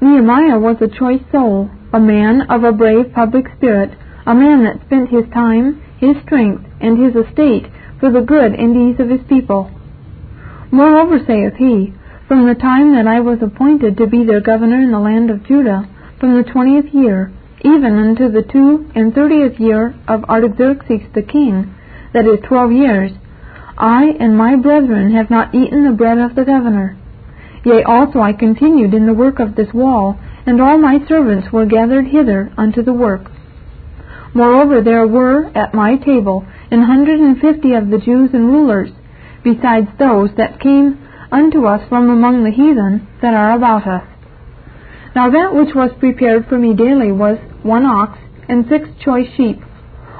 Nehemiah was a choice soul, a man of a brave public spirit, a man that spent his time, his strength, and his estate for the good and ease of his people. Moreover, saith he, from the time that I was appointed to be their governor in the land of Judah, from the twentieth year, even unto the two and thirtieth year of Artaxerxes the king, that is twelve years, I and my brethren have not eaten the bread of the governor. Yea, also I continued in the work of this wall, and all my servants were gathered hither unto the work. Moreover, there were at my table an hundred and fifty of the Jews and rulers, besides those that came unto us from among the heathen that are about us. Now that which was prepared for me daily was one ox and six choice sheep.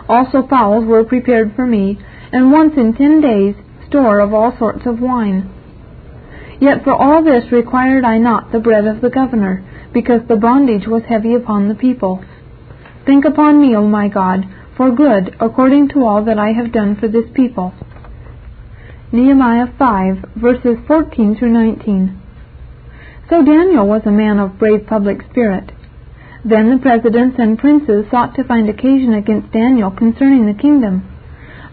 Also fowls were prepared for me, and once in ten days store of all sorts of wine. Yet for all this required I not the bread of the governor, because the bondage was heavy upon the people. Think upon me, O my God, for good, according to all that I have done for this people. Nehemiah 5, verses 14 through 19. So Daniel was a man of brave public spirit. Then the presidents and princes sought to find occasion against Daniel concerning the kingdom.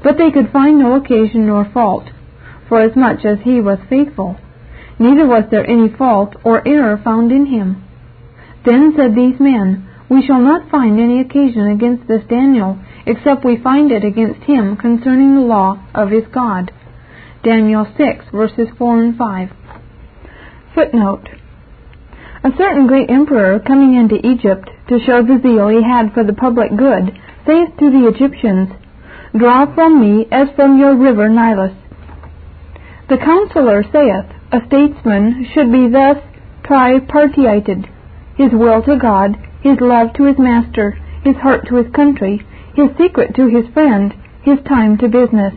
But they could find no occasion nor fault, forasmuch as he was faithful. Neither was there any fault or error found in him. Then said these men, We shall not find any occasion against this Daniel, except we find it against him concerning the law of his God. Daniel 6, verses 4 and 5. Footnote. A certain great emperor coming into Egypt to show the zeal he had for the public good, saith to the Egyptians, Draw from me as from your river Nilus. The counselor saith, a statesman should be thus tripartited, his will to God, his love to his master, his heart to his country, his secret to his friend, his time to business.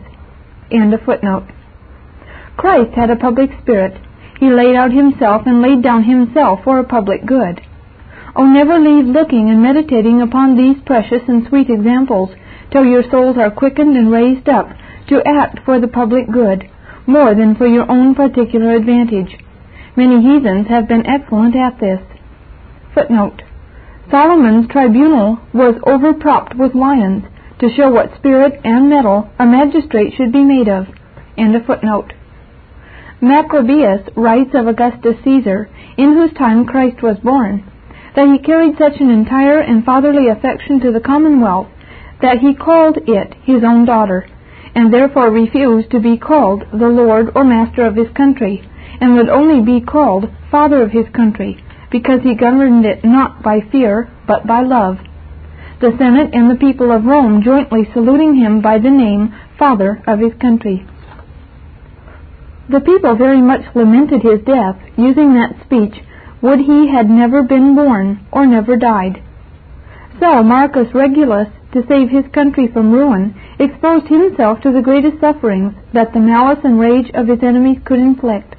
End of footnote. Christ had a public spirit. He laid out himself and laid down himself for a public good. Oh, never leave looking and meditating upon these precious and sweet examples till your souls are quickened and raised up to act for the public good, more than for your own particular advantage. Many heathens have been excellent at this. Footnote. Solomon's tribunal was overpropped with lions to show what spirit and mettle a magistrate should be made of. End of footnote. Macrobius writes of Augustus Caesar, in whose time Christ was born, that he carried such an entire and fatherly affection to the commonwealth that he called it his own daughter, and therefore refused to be called the lord or master of his country, and would only be called father of his country, because he governed it not by fear, but by love. The Senate and the people of Rome jointly saluting him by the name Father of his country. The people very much lamented his death, using that speech, Would he had never been born, or never died. So Marcus Regulus, to save his country from ruin, exposed himself to the greatest sufferings that the malice and rage of his enemies could inflict.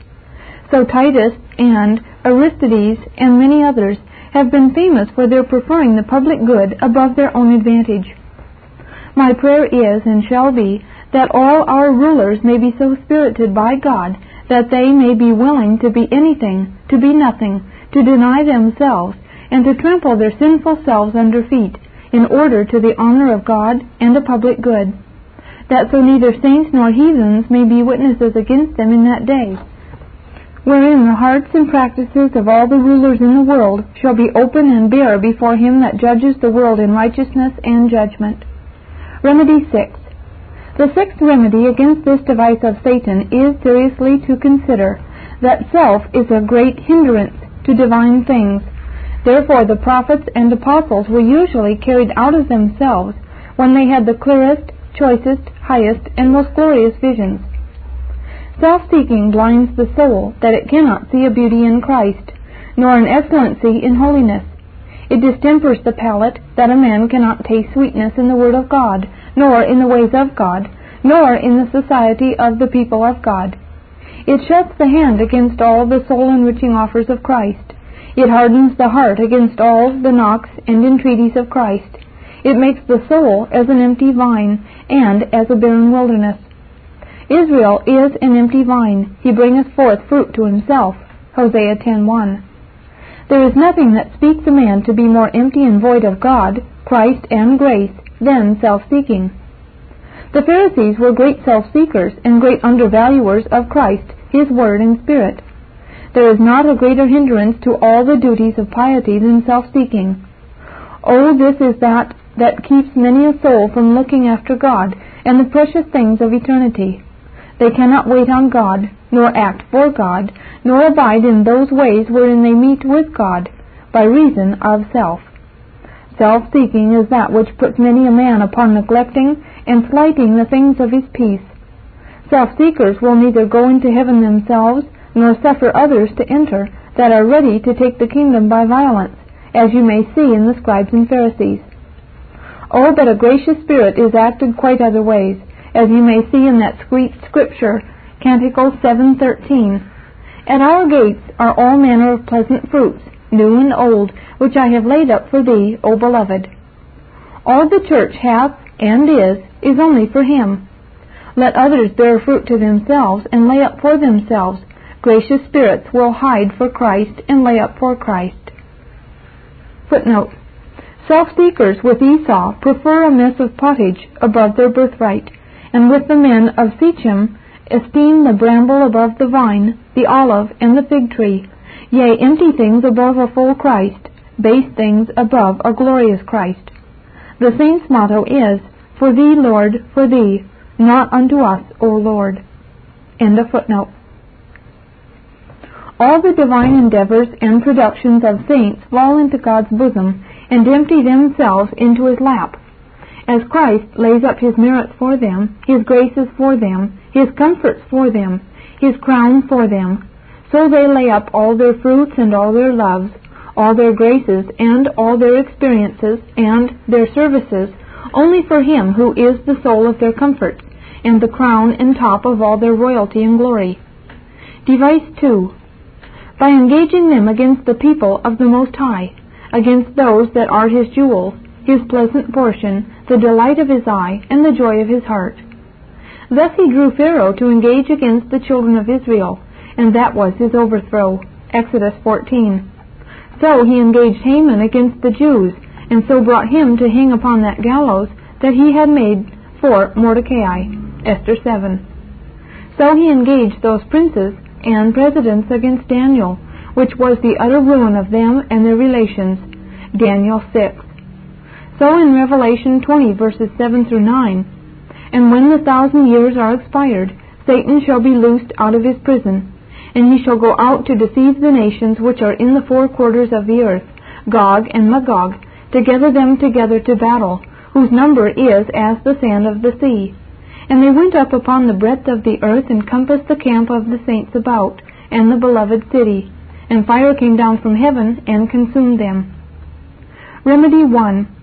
So Titus and Aristides and many others have been famous for their preferring the public good above their own advantage. My prayer is and shall be that all our rulers may be so spirited by God that they may be willing to be anything, to be nothing, to deny themselves, and to trample their sinful selves under feet, in order to the honor of God and the public good, that so neither saints nor heathens may be witnesses against them in that day, wherein the hearts and practices of all the rulers in the world shall be open and bare before him that judges the world in righteousness and judgment. Remedy 6. The sixth remedy against this device of Satan is seriously to consider that self is a great hindrance to divine things. Therefore the prophets and apostles were usually carried out of themselves when they had the clearest, choicest, highest, and most glorious visions. Self-seeking blinds the soul that it cannot see a beauty in Christ, nor an excellency in holiness. It distempers the palate that a man cannot taste sweetness in the Word of God, nor in the ways of God, nor in the society of the people of God. It shuts the hand against all the soul-enriching offers of Christ. It hardens the heart against all the knocks and entreaties of Christ. It makes the soul as an empty vine, and as a barren wilderness. Israel is an empty vine. He bringeth forth fruit to himself. Hosea 10.1. There is nothing that speaks a man to be more empty and void of God, Christ, and grace than self-seeking. The Pharisees were great self-seekers and great undervaluers of Christ, His Word, and Spirit. There is not a greater hindrance to all the duties of piety than self-seeking. Oh, this is that that keeps many a soul from looking after God and the precious things of eternity. They cannot wait on God, nor act for God, nor abide in those ways wherein they meet with God, by reason of self. Self-seeking is that which puts many a man upon neglecting and slighting the things of his peace. Self-seekers will neither go into heaven themselves, nor suffer others to enter that are ready to take the kingdom by violence, as you may see in the scribes and Pharisees. Oh, but a gracious spirit is acted quite other ways, as you may see in that sweet scripture, Canticle 7:13. At our gates are all manner of pleasant fruits, new and old, which I have laid up for thee, O beloved. All the church hath and is is only for him. Let others bear fruit to themselves and lay up for themselves. Gracious spirits will hide for Christ and lay up for Christ. Footnote. Self-seekers with Esau prefer a mess of pottage above their birthright, and with the men of Shechem esteem the bramble above the vine, the olive, and the fig tree, yea, empty things above a full Christ, base things above a glorious Christ. The saint's motto is, For thee, Lord, for thee, not unto us, O Lord. End of footnote. All the divine endeavors and productions of saints fall into God's bosom and empty themselves into his lap. As Christ lays up his merits for them, his graces for them, his comforts for them, his crown for them, so they lay up all their fruits and all their loves, all their graces and all their experiences and their services only for him who is the soul of their comfort and the crown and top of all their royalty and glory. Device 2. By engaging them against the people of the Most High, against those that are his jewels, his pleasant portion, the delight of his eye, and the joy of his heart. Thus he drew Pharaoh to engage against the children of Israel, and that was his overthrow. Exodus 14. So he engaged Haman against the Jews, and so brought him to hang upon that gallows that he had made for Mordecai. Esther 7. So he engaged those princes and presidents against Daniel, which was the utter ruin of them and their relations. Daniel 6. So in Revelation 20 verses 7 through 9, And when the thousand years are expired, Satan shall be loosed out of his prison, and he shall go out to deceive the nations which are in the four quarters of the earth, Gog and Magog, to gather them together to battle, whose number is as the sand of the sea. And they went up upon the breadth of the earth and compassed the camp of the saints about, and the beloved city. And fire came down from heaven and consumed them. Remedy 1.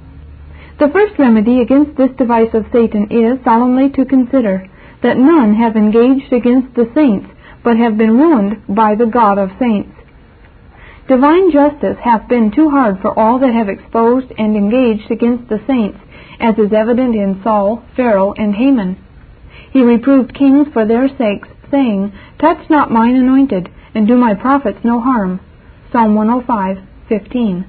The first remedy against this device of Satan is solemnly to consider that none have engaged against the saints, but have been ruined by the God of saints. Divine justice hath been too hard for all that have exposed and engaged against the saints, as is evident in Saul, Pharaoh, and Haman. He reproved kings for their sakes, saying, Touch not mine anointed, and do my prophets no harm. Psalm 105:15.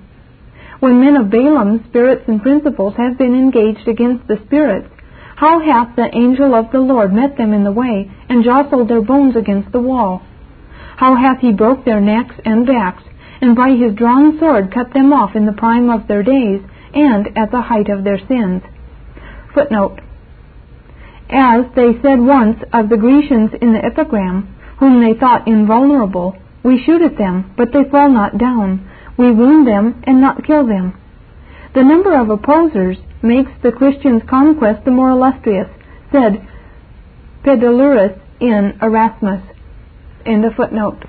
When men of Balaam, spirits and principles, have been engaged against the spirits, how hath the angel of the Lord met them in the way, and jostled their bones against the wall? How hath he broke their necks and backs, and by his drawn sword cut them off in the prime of their days, and at the height of their sins? Footnote as they said once of the Grecians in the epigram, whom they thought invulnerable, we shoot at them, but they fall not down. We wound them, and not kill them. The number of opposers makes the Christian's conquest the more illustrious, said Pedalurus in Erasmus. End of footnote.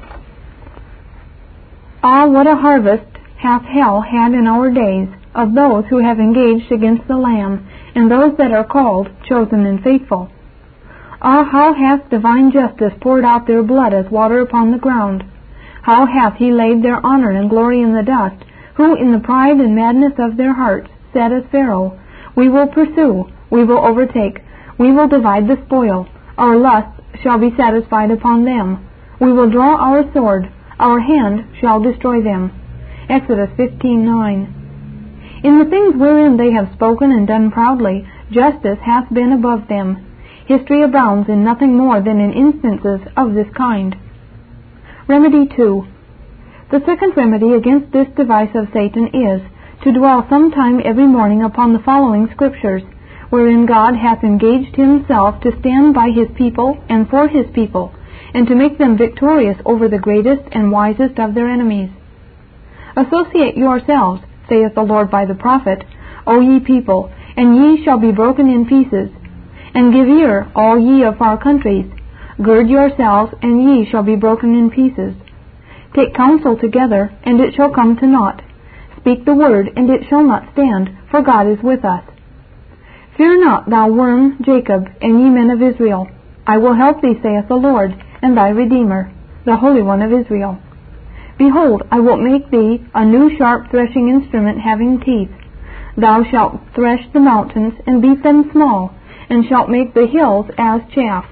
Ah, what a harvest hath hell had in our days of those who have engaged against the Lamb, and those that are called, chosen, and faithful. Ah, how hath divine justice poured out their blood as water upon the ground! How hath he laid their honor and glory in the dust, who in the pride and madness of their hearts said as Pharaoh, We will pursue, we will overtake, we will divide the spoil, our lusts shall be satisfied upon them, we will draw our sword, our hand shall destroy them. Exodus 15:9. In the things wherein they have spoken and done proudly, justice hath been above them. History abounds in nothing more than in instances of this kind. Remedy 2. The second remedy against this device of Satan is to dwell some time every morning upon the following scriptures, wherein God hath engaged himself to stand by his people and for his people, and to make them victorious over the greatest and wisest of their enemies. Associate yourselves, saith the Lord by the prophet, O ye people, and ye shall be broken in pieces. And give ear, all ye of far countries. Gird yourselves, and ye shall be broken in pieces. Take counsel together, and it shall come to naught. Speak the word, and it shall not stand, for God is with us. Fear not, thou worm, Jacob, and ye men of Israel. I will help thee, saith the Lord, and thy Redeemer, the Holy One of Israel. Behold, I will make thee a new sharp threshing instrument having teeth. Thou shalt thresh the mountains, and beat them small, and shalt make the hills as chaff.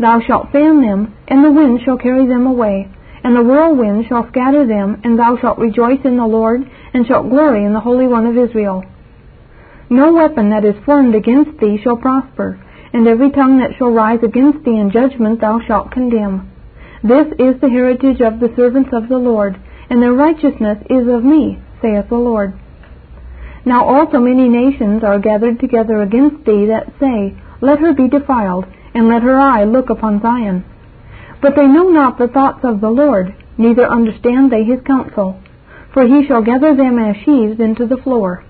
Thou shalt fan them, and the wind shall carry them away, and the whirlwind shall scatter them, and thou shalt rejoice in the Lord, and shalt glory in the Holy One of Israel. No weapon that is formed against thee shall prosper, and every tongue that shall rise against thee in judgment thou shalt condemn. This is the heritage of the servants of the Lord, and their righteousness is of me, saith the Lord. Now also many nations are gathered together against thee that say, Let her be defiled, and let her eye look upon Zion. But they know not the thoughts of the Lord, neither understand they his counsel. For he shall gather them as sheaves into the floor.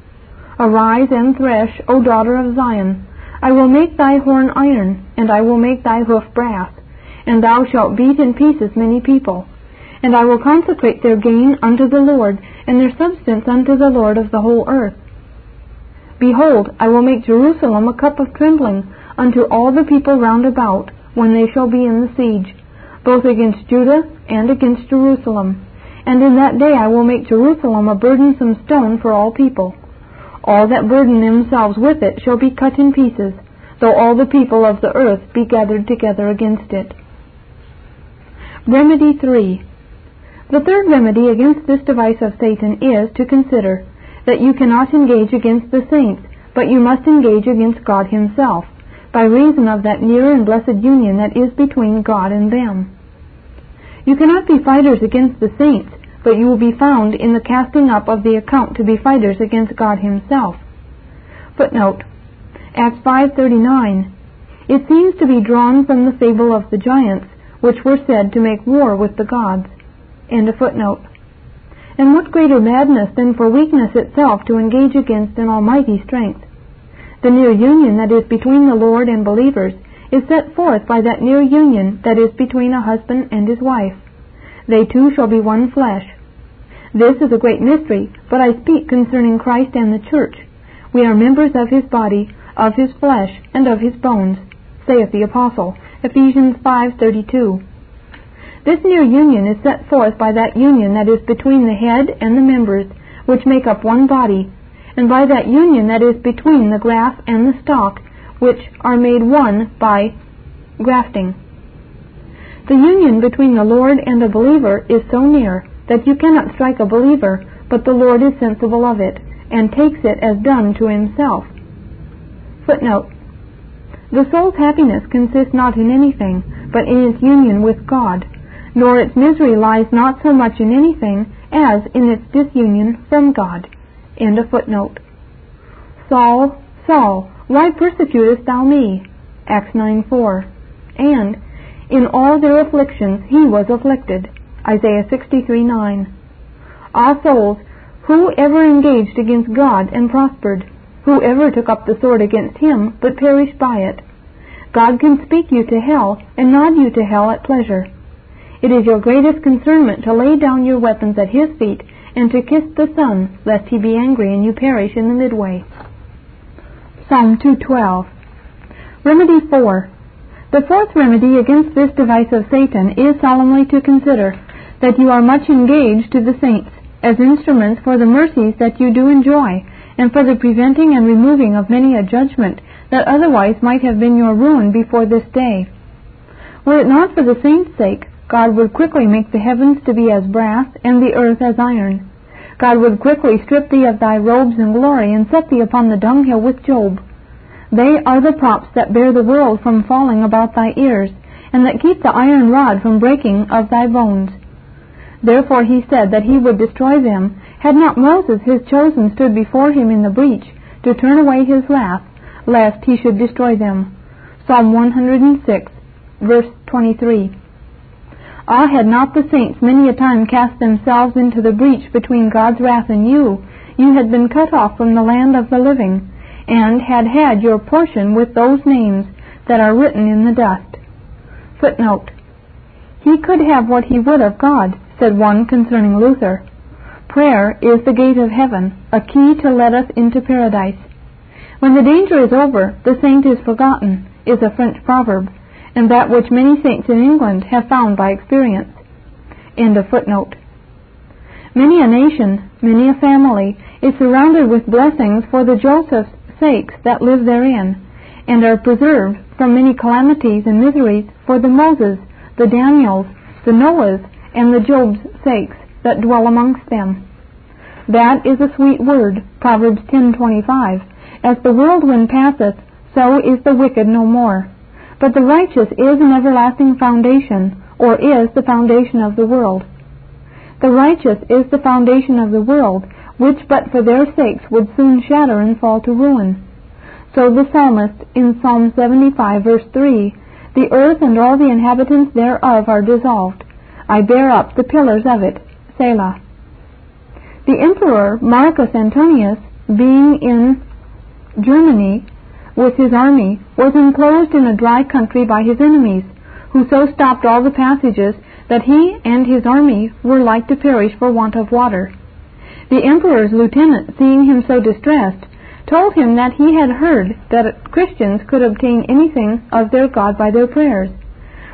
Arise and thresh, O daughter of Zion. I will make thy horn iron, and I will make thy hoof brass, and thou shalt beat in pieces many people. And I will consecrate their gain unto the Lord, and their substance unto the Lord of the whole earth. Behold, I will make Jerusalem a cup of trembling unto all the people round about, when they shall be in the siege both against Judah and against Jerusalem. And in that day I will make Jerusalem a burdensome stone for all people. All that burden themselves with it shall be cut in pieces, though all the people of the earth be gathered together against it. Remedy 3. The third remedy against this device of Satan is to consider that you cannot engage against the saints, but you must engage against God Himself, by reason of that near and blessed union that is between God and them. You cannot be fighters against the saints, but you will be found in the casting up of the account to be fighters against God himself. Footnote Acts 5:39. It seems to be drawn from the fable of the giants, which were said to make war with the gods. And what greater madness than for weakness itself to engage against an almighty strength? The near union that is between the Lord and believers is set forth by that near union that is between a husband and his wife. They two shall be one flesh. This is a great mystery, but I speak concerning Christ and the church. We are members of his body, of his flesh, and of his bones, saith the apostle, Ephesians 5:32. This near union is set forth by that union that is between the head and the members, which make up one body, and by that union that is between the graft and the stalk, which are made one by grafting. The union between the Lord and a believer is so near that you cannot strike a believer, but the Lord is sensible of it, and takes it as done to himself. Footnote. The soul's happiness consists not in anything, but in its union with God, nor its misery lies not so much in anything as in its disunion from God. End of footnote. Saul, Saul, why persecutest thou me? Acts 9 4. And, In all their afflictions he was afflicted. Isaiah 63 9. Ah, souls, who ever engaged against God and prospered? Who ever took up the sword against him but perished by it? God can speak you to hell and nod you to hell at pleasure. It is your greatest concernment to lay down your weapons at his feet and to kiss the Son, lest he be angry and you perish in the midway. Psalm 212. Remedy 4. The fourth remedy against this device of Satan is solemnly to consider that you are much engaged to the saints as instruments for the mercies that you do enjoy, and for the preventing and removing of many a judgment that otherwise might have been your ruin before this day. Were it not for the saints' sake, God would quickly make the heavens to be as brass and the earth as iron. God would quickly strip thee of thy robes and glory and set thee upon the dunghill with Job. They are the props that bear the world from falling about thy ears, and that keep the iron rod from breaking of thy bones. Therefore he said that he would destroy them, had not Moses his chosen stood before him in the breach, to turn away his wrath, lest he should destroy them. Psalm 106, verse 23. Ah, had not the saints many a time cast themselves into the breach between God's wrath and you, you had been cut off from the land of the living, and had had your portion with those names that are written in the dust. Footnote. He could have what he would of God, said one concerning Luther. Prayer is the gate of heaven, a key to let us into paradise. When the danger is over, the saint is forgotten, is a French proverb and that which many saints in England have found by experience. End of footnote. Many a nation, many a family, is surrounded with blessings for the Joseph's sakes that live therein, and are preserved from many calamities and miseries for the Moses, the Daniels, the Noahs, and the Job's sakes that dwell amongst them. That is a sweet word, Proverbs 10:25. As the whirlwind passeth, so is the wicked no more. But the righteous is an everlasting foundation, or is the foundation of the world. The righteous is the foundation of the world, which but for their sakes would soon shatter and fall to ruin. So the psalmist in Psalm 75 verse 3, The earth and all the inhabitants thereof are dissolved. I bear up the pillars of it. Selah. The emperor Marcus Antonius, being in Germany, with his army, was enclosed in a dry country by his enemies, who so stopped all the passages that he and his army were like to perish for want of water. The emperor's lieutenant, seeing him so distressed, told him that he had heard that Christians could obtain anything of their God by their prayers.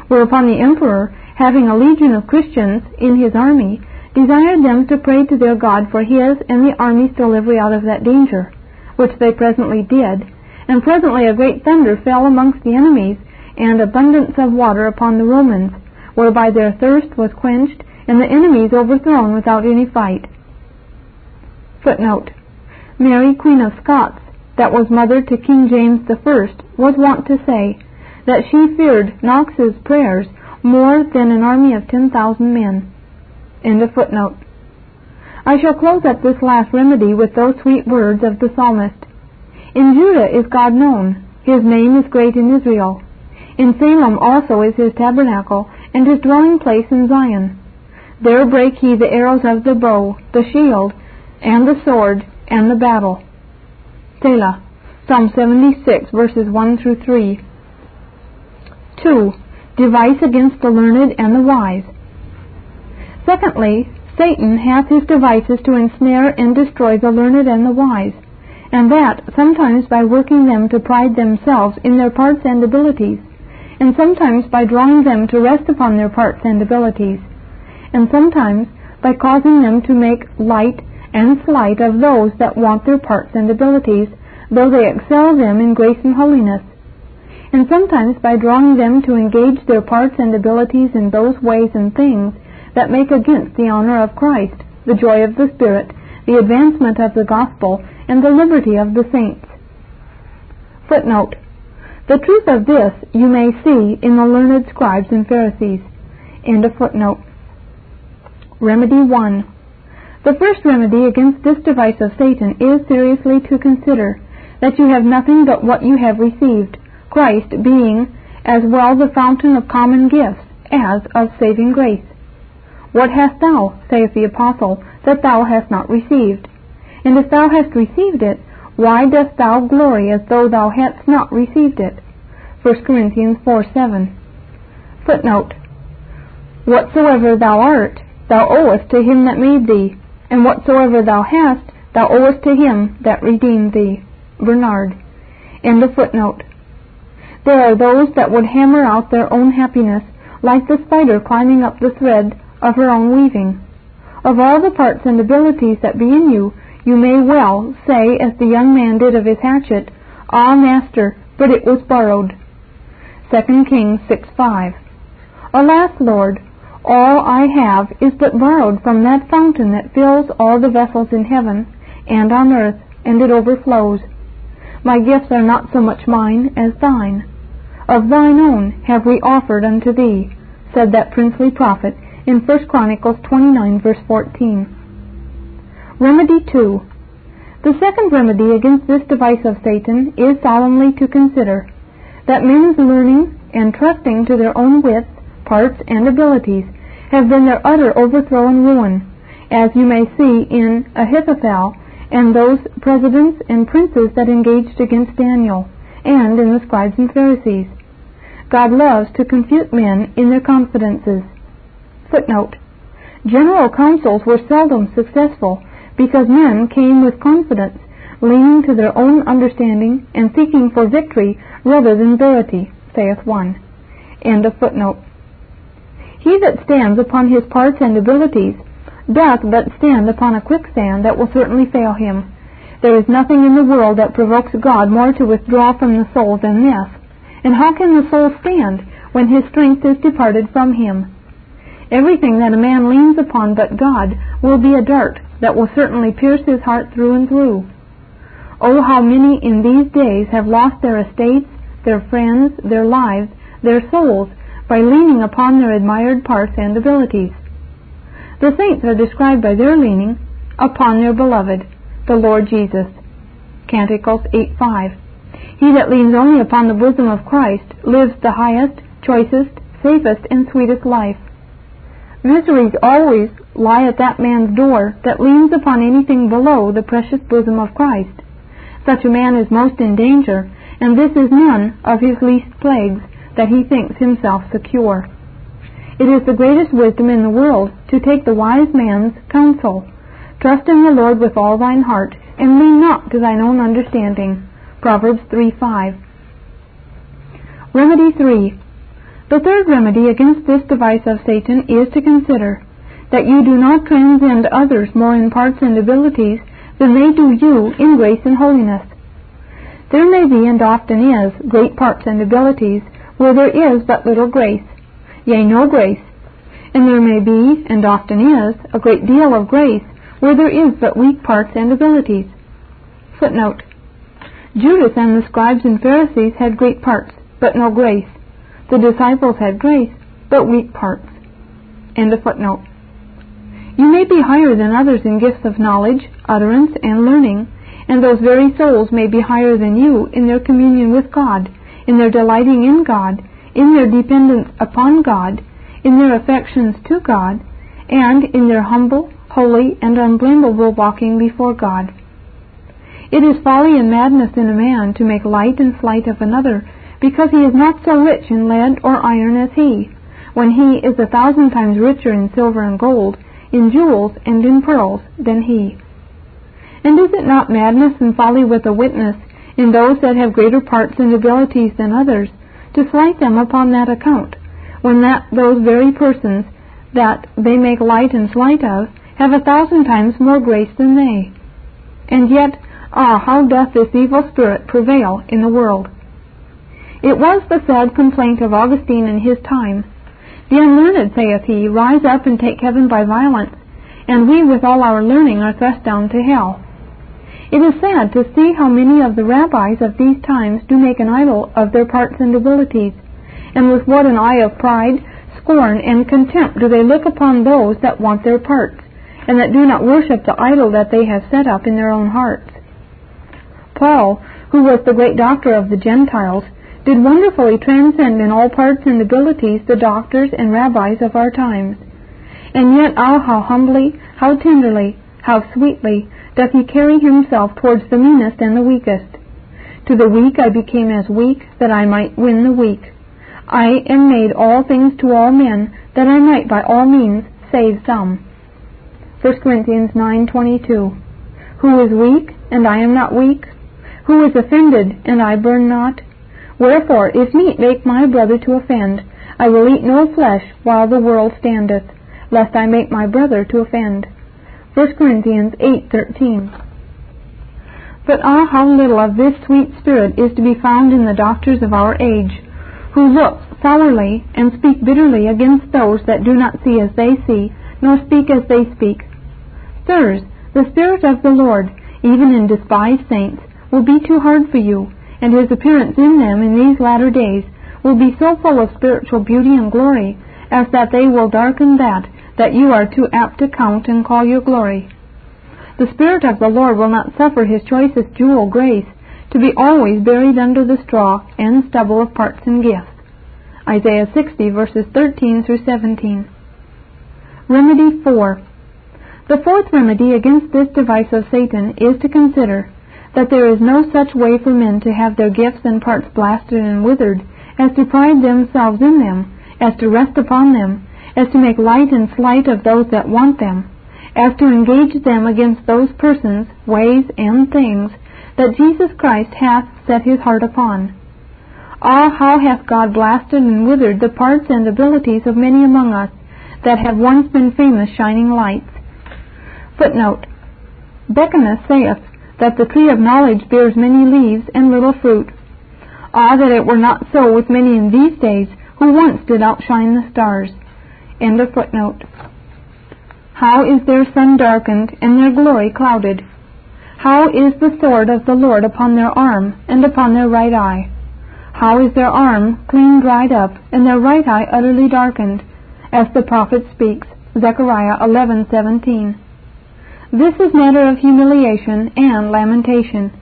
Whereupon the emperor, having a legion of Christians in his army, desired them to pray to their God for his and the army's delivery out of that danger, which they presently did, and presently a great thunder fell amongst the enemies, and abundance of water upon the Romans, whereby their thirst was quenched, and the enemies overthrown without any fight. Footnote. Mary, Queen of Scots, that was mother to King James the First, was wont to say that she feared Knox's prayers more than an army of ten thousand men. End of footnote. I shall close up this last remedy with those sweet words of the psalmist. In Judah is God known. His name is great in Israel. In Salem also is his tabernacle, and his dwelling place in Zion. There break he the arrows of the bow, the shield, and the sword, and the battle. Selah. Psalm 76, verses 1 through 3. 2. Device against the learned and the wise. Secondly, Satan hath his devices to ensnare and destroy the learned and the wise and that sometimes by working them to pride themselves in their parts and abilities, and sometimes by drawing them to rest upon their parts and abilities, and sometimes by causing them to make light and slight of those that want their parts and abilities, though they excel them in grace and holiness, and sometimes by drawing them to engage their parts and abilities in those ways and things that make against the honor of Christ, the joy of the Spirit, the advancement of the gospel, and the liberty of the saints. Footnote. The truth of this you may see in the learned scribes and Pharisees. End of footnote. Remedy 1. The first remedy against this device of Satan is seriously to consider that you have nothing but what you have received, Christ being as well the fountain of common gifts as of saving grace. What hast thou, saith the apostle, that thou hast not received? And if thou hast received it, why dost thou glory as though thou hadst not received it? 1 Corinthians 4 7. Footnote. Whatsoever thou art, thou owest to him that made thee, and whatsoever thou hast, thou owest to him that redeemed thee. Bernard. End of footnote. There are those that would hammer out their own happiness, like the spider climbing up the thread of her own weaving. Of all the parts and abilities that be in you, you may well say, as the young man did of his hatchet, Ah, master, but it was borrowed. 2 Kings 6 5. Alas, Lord, All I have is but borrowed from that fountain that fills all the vessels in heaven and on earth, and it overflows. My gifts are not so much mine as thine. Of thine own have we offered unto thee, said that princely prophet in 1 Chronicles 29 verse 14. Remedy 2. The second remedy against this device of Satan is solemnly to consider that men's learning and trusting to their own wits, parts, and abilities have been their utter overthrow and ruin, as you may see in Ahithophel and those presidents and princes that engaged against Daniel, and in the scribes and Pharisees. God loves to confute men in their confidences. Footnote. General councils were seldom successful because men came with confidence, leaning to their own understanding and seeking for victory rather than verity, saith one. End of footnote. He that stands upon his parts and abilities doth but stand upon a quicksand that will certainly fail him. There is nothing in the world that provokes God more to withdraw from the soul than this. And how can the soul stand when his strength is departed from him? Everything that a man leans upon but God will be a dart that will certainly pierce his heart through and through. Oh, how many in these days have lost their estates, their friends, their lives, their souls, by leaning upon their admired parts and abilities. The saints are described by their leaning upon their beloved, the Lord Jesus. Canticles 8:5. He that leans only upon the bosom of Christ lives the highest, choicest, safest, and sweetest life. Miseries always lie at that man's door that leans upon anything below the precious bosom of Christ. Such a man is most in danger, and this is none of his least plagues, that he thinks himself secure. It is the greatest wisdom in the world to take the wise man's counsel. Trust in the Lord with all thine heart, and lean not to thine own understanding. Proverbs 3:5. Remedy 3. The third remedy against this device of Satan is to consider that you do not transcend others more in parts and abilities than they do you in grace and holiness. There may be, and often is, great parts and abilities where there is but little grace, yea, no grace, and there may be, and often is, a great deal of grace where there is but weak parts and abilities. Footnote. Judas and the scribes and Pharisees had great parts, but no grace. The disciples had grace, but weak parts. End of footnote. You may be higher than others in gifts of knowledge, utterance, and learning, and those very souls may be higher than you in their communion with God, in their delighting in God, in their dependence upon God, in their affections to God, and in their humble, holy, and unblameable walking before God. It is folly and madness in a man to make light and slight of another, because he is not so rich in lead or iron as he, when he is a thousand times richer in silver and gold, in jewels and in pearls, than he. And is it not madness and folly with a witness in those that have greater parts and abilities than others, to slight them upon that account, when that those very persons that they make light and slight of have a thousand times more grace than they? And yet, ah, how doth this evil spirit prevail in the world! It was the sad complaint of Augustine in his time. The unlearned, saith he, rise up and take heaven by violence, and we with all our learning are thrust down to hell. It is sad to see how many of the rabbis of these times do make an idol of their parts and abilities, and with what an eye of pride, scorn, and contempt do they look upon those that want their parts, and that do not worship the idol that they have set up in their own hearts. Paul, who was the great doctor of the Gentiles, did wonderfully transcend in all parts and abilities the doctors and rabbis of our times. And yet, ah, how humbly, how tenderly, how sweetly doth he carry himself towards the meanest and the weakest. To the weak I became as weak, that I might win the weak. I am made all things to all men, that I might by all means save some. 1 Corinthians 9:22. Who is weak, and I am not weak? Who is offended, and I burn not? Wherefore, if meat make my brother to offend, I will eat no flesh while the world standeth, lest I make my brother to offend. 1 Corinthians 8:13. But ah, how little of this sweet spirit is to be found in the doctors of our age, who look sourly and speak bitterly against those that do not see as they see, nor speak as they speak. Sirs, the Spirit of the Lord, even in despised saints, will be too hard for you, and his appearance in them in these latter days will be so full of spiritual beauty and glory as that they will darken that that you are too apt to count and call your glory. The Spirit of the Lord will not suffer his choicest jewel, grace, to be always buried under the straw and stubble of parts and gifts. Isaiah 60 verses 13 through 17. Remedy 4. The fourth remedy against this device of Satan is to consider that there is no such way for men to have their gifts and parts blasted and withered as to pride themselves in them, as to rest upon them, as to make light and slight of those that want them, as to engage them against those persons, ways, and things that Jesus Christ hath set his heart upon. Ah, how hath God blasted and withered the parts and abilities of many among us that have once been famous shining lights. Footnote Becanus saith that the tree of knowledge bears many leaves and little fruit. Ah, that it were not so with many in these days who once did outshine the stars. End of footnote. How is their sun darkened and their glory clouded? How is the sword of the Lord upon their arm and upon their right eye? How is their arm clean dried up and their right eye utterly darkened? As the prophet speaks, Zechariah 11:17. This is matter of humiliation and lamentation.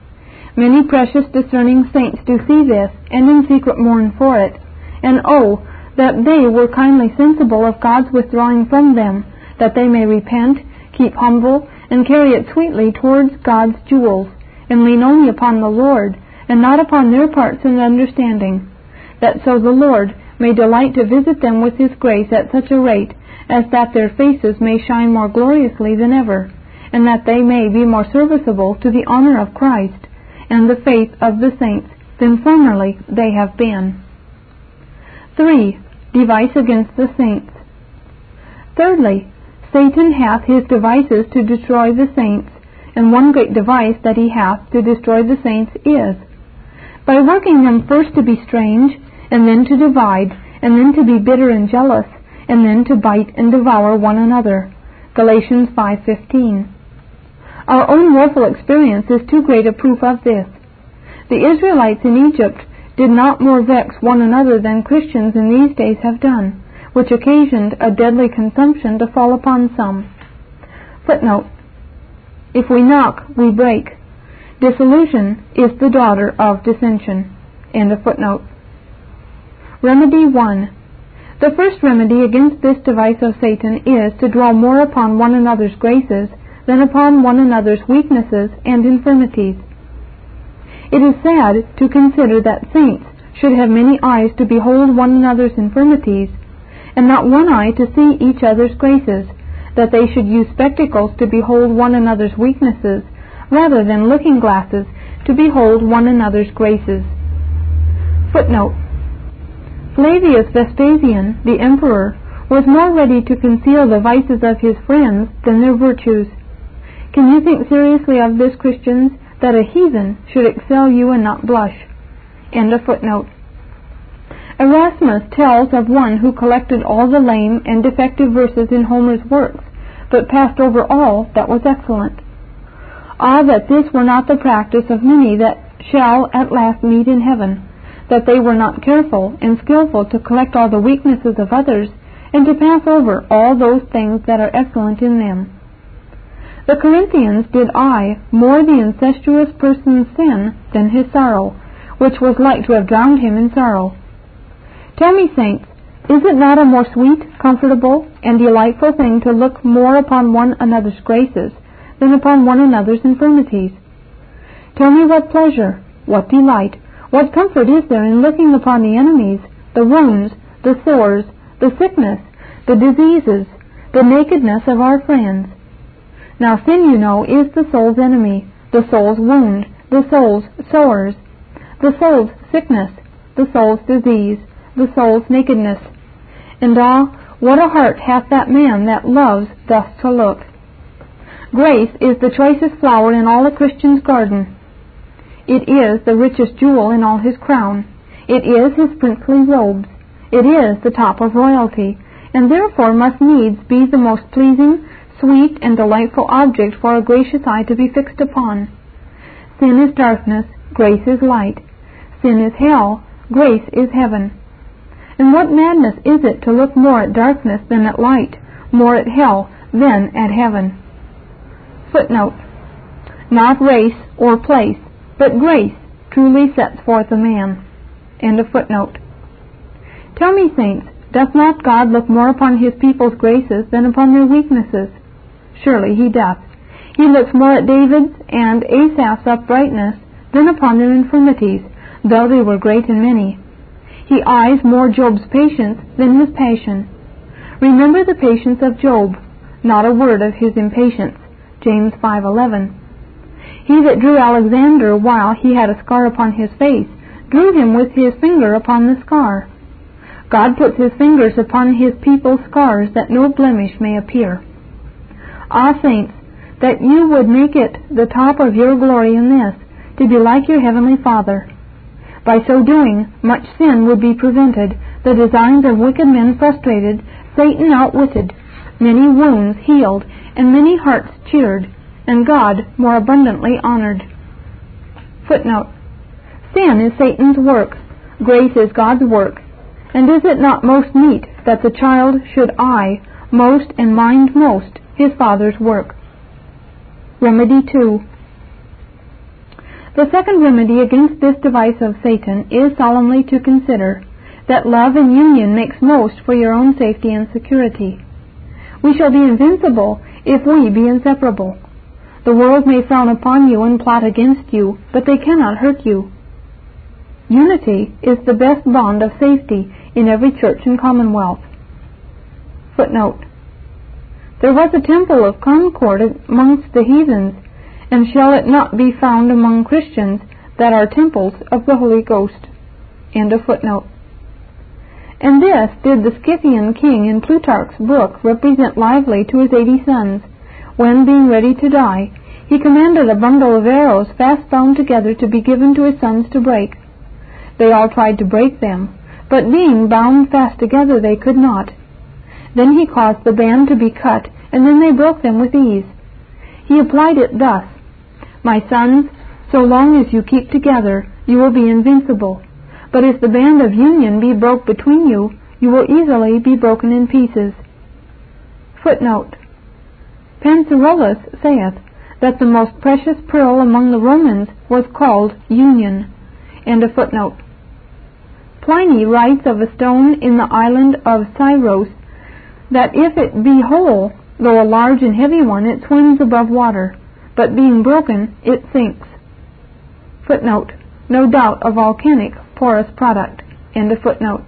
Many precious discerning saints do see this, and in secret mourn for it. And oh, that they were kindly sensible of God's withdrawing from them, that they may repent, keep humble, and carry it sweetly towards God's jewels, and lean only upon the Lord, and not upon their parts and understanding, that so the Lord may delight to visit them with his grace at such a rate as that their faces may shine more gloriously than ever, and that they may be more serviceable to the honor of Christ and the faith of the saints than formerly they have been. 3 device against the saints. Thirdly, Satan hath his devices to destroy the saints, and one great device that he hath to destroy the saints is, by working them first to be strange, and then to divide, and then to be bitter and jealous, and then to bite and devour one another. Galatians 5:15. Our own woeful experience is too great a proof of this. The Israelites in Egypt did not more vex one another than Christians in these days have done, which occasioned a deadly consumption to fall upon some. Footnote If we knock, we break. Dissolution is the daughter of dissension. End of footnote. Remedy 1. The first remedy against this device of Satan is to dwell more upon one another's graces than upon one another's weaknesses and infirmities. It is sad to consider that saints should have many eyes to behold one another's infirmities, and not one eye to see each other's graces, that they should use spectacles to behold one another's weaknesses, rather than looking glasses to behold one another's graces. Footnote Flavius Vespasian, the emperor, was more ready to conceal the vices of his friends than their virtues. Can you think seriously of this, Christians, that a heathen should excel you and not blush. End of footnote. Erasmus tells of one who collected all the lame and defective verses in Homer's works, but passed over all that was excellent. Ah, that this were not the practice of many that shall at last meet in heaven, that they were not careful and skilful to collect all the weaknesses of others, and to pass over all those things that are excellent in them. The Corinthians did eye more the incestuous person's sin than his sorrow, which was like to have drowned him in sorrow. Tell me, saints, is it not a more sweet, comfortable, and delightful thing to look more upon one another's graces than upon one another's infirmities? Tell me what pleasure, what delight, what comfort is there in looking upon the enemies, the wounds, the sores, the sickness, the diseases, the nakedness of our friends, now sin, you know, is the soul's enemy, the soul's wound, the soul's sores, the soul's sickness, the soul's disease, the soul's nakedness. And ah, what a heart hath that man that loves thus to look. Grace is the choicest flower in all a Christian's garden. It is the richest jewel in all his crown. It is his princely robes. It is the top of royalty, and therefore must needs be the most pleasing, sweet, and delightful object for a gracious eye to be fixed upon. Sin is darkness, grace is light. Sin is hell, grace is heaven. And what madness is it to look more at darkness than at light, more at hell than at heaven? Footnote. Not race or place, but grace truly sets forth a man. End of footnote. Tell me, saints, doth not God look more upon his people's graces than upon their weaknesses? Surely he doth. He looks more at David's and Asaph's uprightness than upon their infirmities, though they were great and many. He eyes more Job's patience than his passion. Remember the patience of Job, not a word of his impatience. James 5:11. He that drew Alexander while he had a scar upon his face, drew him with his finger upon the scar. God puts his fingers upon his people's scars that no blemish may appear. Ah, saints, that you would make it the top of your glory in this, to be like your heavenly Father. By so doing, much sin would be prevented, the designs of wicked men frustrated, Satan outwitted, many wounds healed, and many hearts cheered, and God more abundantly honored. Footnote. Sin is Satan's work, grace is God's work, and is it not most meet that the child should eye most and mind most his father's work? Remedy 2. The second remedy against this device of Satan is solemnly to consider that love and union makes most for your own safety and security. We shall be invincible if we be inseparable. The world may frown upon you and plot against you, but they cannot hurt you. Unity is the best bond of safety in every church and commonwealth. Footnote. There was a temple of concord amongst the heathens, and shall it not be found among Christians that are temples of the Holy Ghost? And this did the Scythian king in Plutarch's book represent lively to his eighty sons, when, being ready to die, he commanded a bundle of arrows fast bound together to be given to his sons to break. They all tried to break them, but being bound fast together they could not. Then he caused the band to be cut, and then they broke them with ease. He applied it thus My sons, so long as you keep together, you will be invincible. But if the band of union be broke between you, you will easily be broken in pieces. Footnote. Pancirollus saith that the most precious pearl among the Romans was called union. End of footnote. Pliny writes of a stone in the island of Scyros that if it be whole, though a large and heavy one, it swims above water, but being broken, it sinks. Footnote. No doubt a volcanic porous product. End of footnote.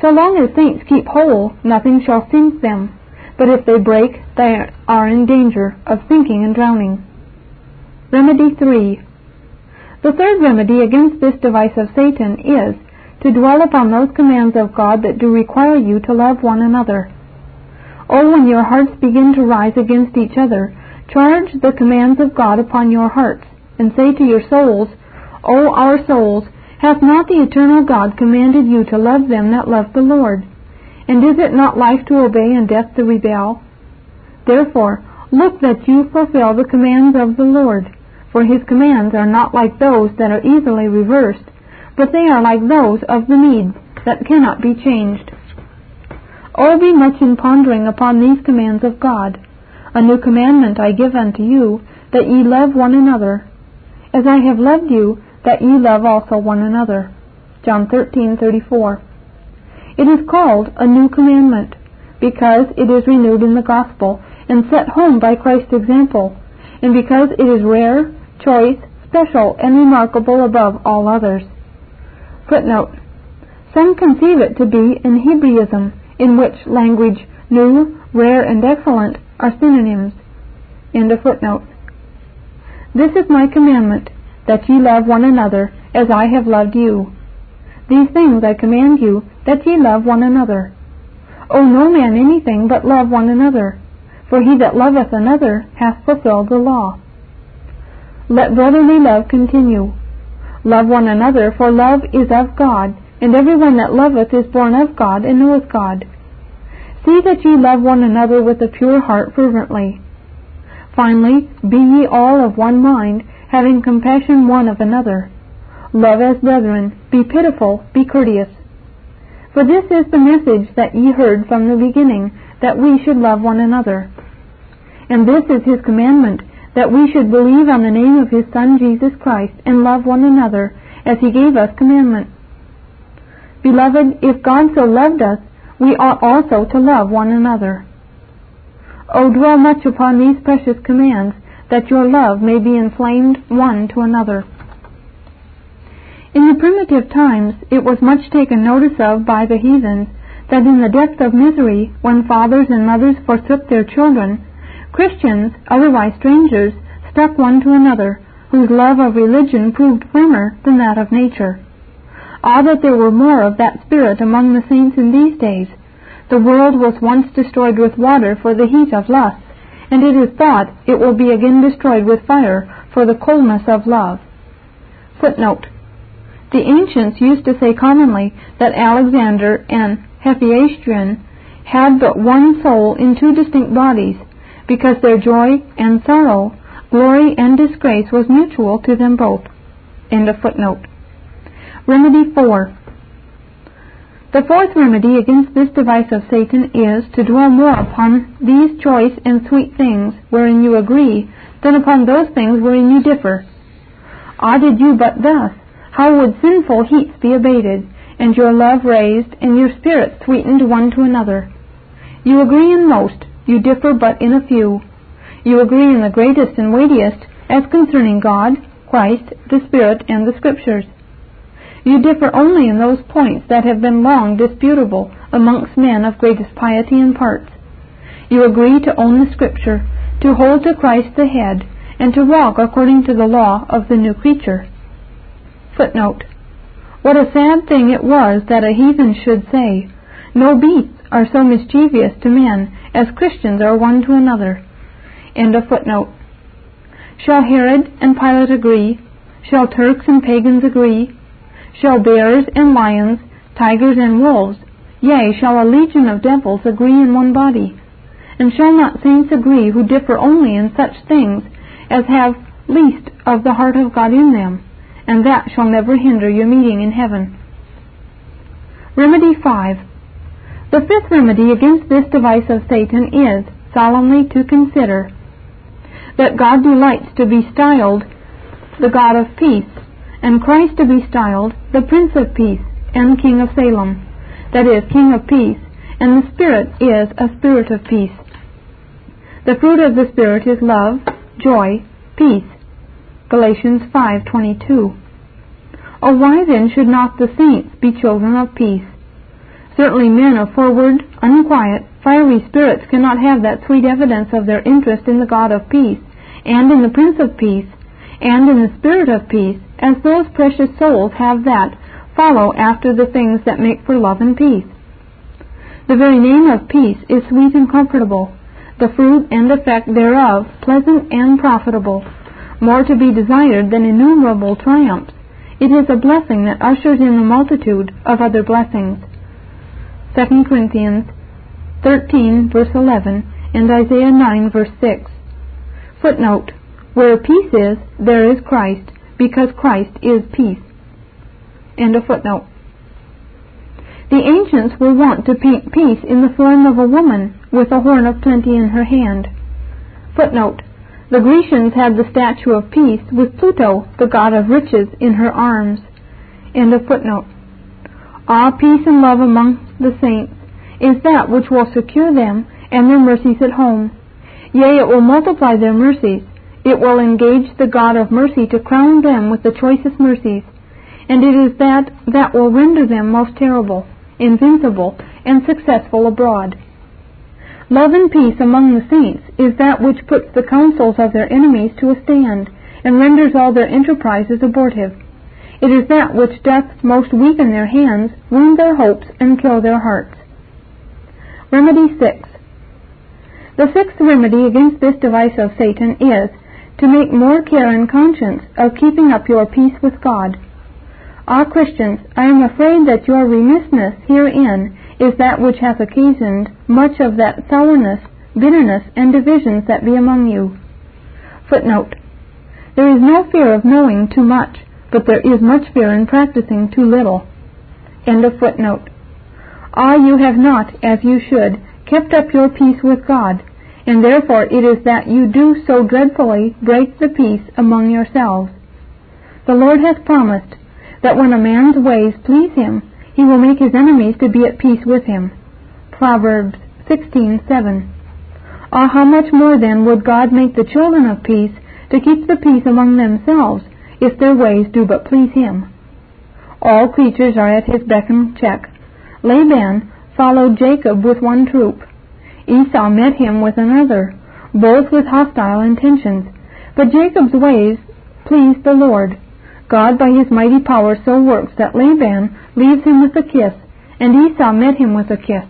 So long as saints keep whole, nothing shall sink them, but if they break, they are in danger of sinking and drowning. Remedy 3. The third remedy against this device of Satan is to dwell upon those commands of God that do require you to love one another. Or when your hearts begin to rise against each other, charge the commands of God upon your hearts, and say to your souls, O our souls, Hath not the eternal God commanded you to love them that love the Lord? And is it not life to obey and death to rebel? Therefore, look that you fulfill the commands of the Lord, for his commands are not like those that are easily reversed, but they are like those of the Medes that cannot be changed. O be much in pondering upon these commands of God. A new commandment I give unto you, that ye love one another. As I have loved you, that ye love also one another. John 13:34. It is called a new commandment because it is renewed in the gospel and set home by Christ's example, and because it is rare, choice, special, and remarkable above all others. Footnote. Some conceive it to be an Hebraism, in which language new, rare, and excellent are synonyms. End of footnote. This is my commandment, that ye love one another as I have loved you. These things I command you, that ye love one another. Owe no man anything but love one another, for he that loveth another hath fulfilled the law. Let brotherly love continue. Love one another, for love is of God, and every one that loveth is born of God, and knoweth God. See that ye love one another with a pure heart fervently. Finally, be ye all of one mind, having compassion one of another. Love as brethren, be pitiful, be courteous. For this is the message that ye heard from the beginning, that we should love one another. And this is his commandment, that we should believe on the name of his Son Jesus Christ, and love one another, as he gave us commandment. Beloved, if God so loved us, we ought also to love one another. O dwell much upon these precious commands, that your love may be inflamed one to another. In the primitive times, it was much taken notice of by the heathens that in the depth of misery, when fathers and mothers forsook their children, Christians, otherwise strangers, stuck one to another, whose love of religion proved firmer than that of nature. Ah, that there were more of that spirit among the saints in these days! The world was once destroyed with water for the heat of lust, and it is thought it will be again destroyed with fire for the coldness of love. Footnote. The ancients used to say commonly that Alexander and Hephaestion had but one soul in two distinct bodies, because their joy and sorrow, glory and disgrace was mutual to them both. End of footnote. Remedy 4. The fourth remedy against this device of Satan is to dwell more upon these choice and sweet things wherein you agree than upon those things wherein you differ. Ah, did you but thus how would sinful heats be abated, and your love raised, and your spirits sweetened one to another? You agree in most, you differ but in a few. You agree in the greatest and weightiest, as concerning God, Christ, the Spirit, and the Scriptures. You differ only in those points that have been long disputable amongst men of greatest piety and parts. You agree to own the Scripture, to hold to Christ the head, and to walk according to the law of the new creature. Footnote. What a sad thing it was that a heathen should say, No beasts are so mischievous to men as Christians are one to another. Shall Herod and Pilate agree? Shall Turks and pagans agree? Shall bears and lions, tigers and wolves, yea, shall a legion of devils agree in one body? And shall not saints agree who differ only in such things as have least of the heart of God in them? and that shall never hinder your meeting in heaven. Remedy 5. The fifth remedy against this device of Satan is solemnly to consider that God delights to be styled the God of peace, and Christ to be styled the Prince of Peace and King of Salem, that is, King of Peace, and the Spirit is a Spirit of peace. The fruit of the Spirit is love, joy, peace, Galatians 5:22. Oh, why then should not the saints be children of peace? Certainly men of forward, unquiet, fiery spirits cannot have that sweet evidence of their interest in the God of peace, and in the Prince of Peace, and in the Spirit of peace, as those precious souls have that follow after the things that make for love and peace. The very name of peace is sweet and comfortable, the fruit and effect thereof pleasant and profitable more to be desired than innumerable triumphs. It is a blessing that ushers in a multitude of other blessings. 2 Corinthians 13 verse 11 and Isaiah 9 verse 6. Footnote, where peace is, there is Christ, because Christ is peace. End of footnote. The ancients were wont to paint peace in the form of a woman with a horn of plenty in her hand. Footnote, the Grecians had the statue of peace with Pluto, the god of riches, in her arms. End of footnote. Ah, peace and love among the saints is that which will secure them and their mercies at home. Yea, it will multiply their mercies. It will engage the God of mercy to crown them with the choicest mercies. And it is that that will render them most terrible, invincible, and successful abroad. Love and peace among the saints is that which puts the counsels of their enemies to a stand, and renders all their enterprises abortive. It is that which doth most weaken their hands, wound their hopes, and kill their hearts. Remedy 6. The sixth remedy against this device of Satan is to make more care and conscience of keeping up your peace with God, Ah, Christians, I am afraid that your remissness herein is that which hath occasioned much of that sourness, bitterness, and divisions that be among you. Footnote. There is no fear of knowing too much, but there is much fear in practicing too little. End of footnote. Ah, you have not, as you should, kept up your peace with God, and therefore it is that you do so dreadfully break the peace among yourselves. The Lord hath promised that when a man's ways please him, he will make his enemies to be at peace with him. Proverbs 16:7. Ah, how much more then would God make the children of peace to keep the peace among themselves, if their ways do but please him. All creatures are at his beck and check. Laban followed Jacob with one troop. Esau met him with another, both with hostile intentions. But Jacob's ways pleased the Lord. God by his mighty power so works that Laban leaves him with a kiss, and Esau met him with a kiss.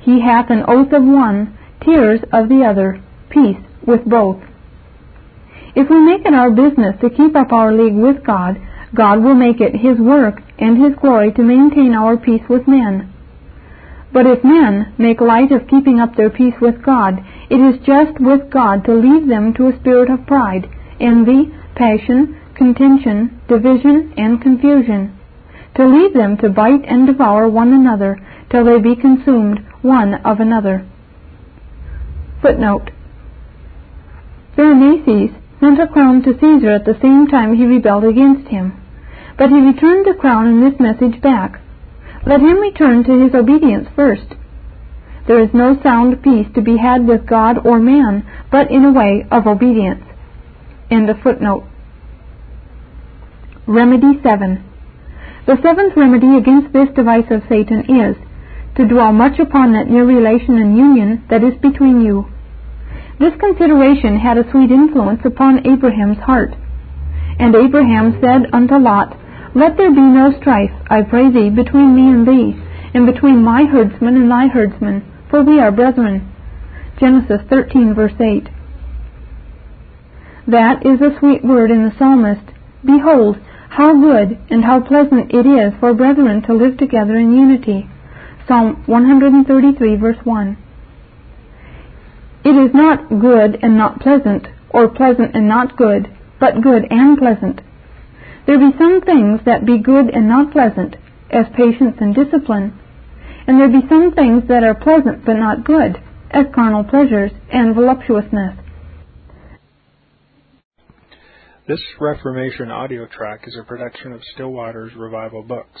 He hath an oath of one, tears of the other, peace with both. If we make it our business to keep up our league with God, God will make it His work and His glory to maintain our peace with men. But if men make light of keeping up their peace with God, it is just with God to leave them to a spirit of pride, envy, passion, contention, division, and confusion, to leave them to bite and devour one another till they be consumed one of another. Footnote. Pharnaces sent a crown to Caesar at the same time he rebelled against him. But he returned the crown and this message back. Let him return to his obedience first. There is no sound peace to be had with God or man, but in a way of obedience. End of footnote. Remedy 7. The seventh remedy against this device of Satan is to dwell much upon that near relation and union that is between you. This consideration had a sweet influence upon Abraham's heart. And Abraham said unto Lot, Let there be no strife, I pray thee, between me and thee, and between my herdsmen and thy herdsmen, for we are brethren. Genesis 13, verse 8. That is a sweet word in the psalmist. Behold, how good and how pleasant it is for brethren to live together in unity. Psalm 133, verse 1. It is not good and not pleasant, or pleasant and not good, but good and pleasant. There be some things that be good and not pleasant, as patience and discipline, and there be some things that are pleasant but not good, as carnal pleasures and voluptuousness. This Reformation audio track is a production of Still Waters Revival Books.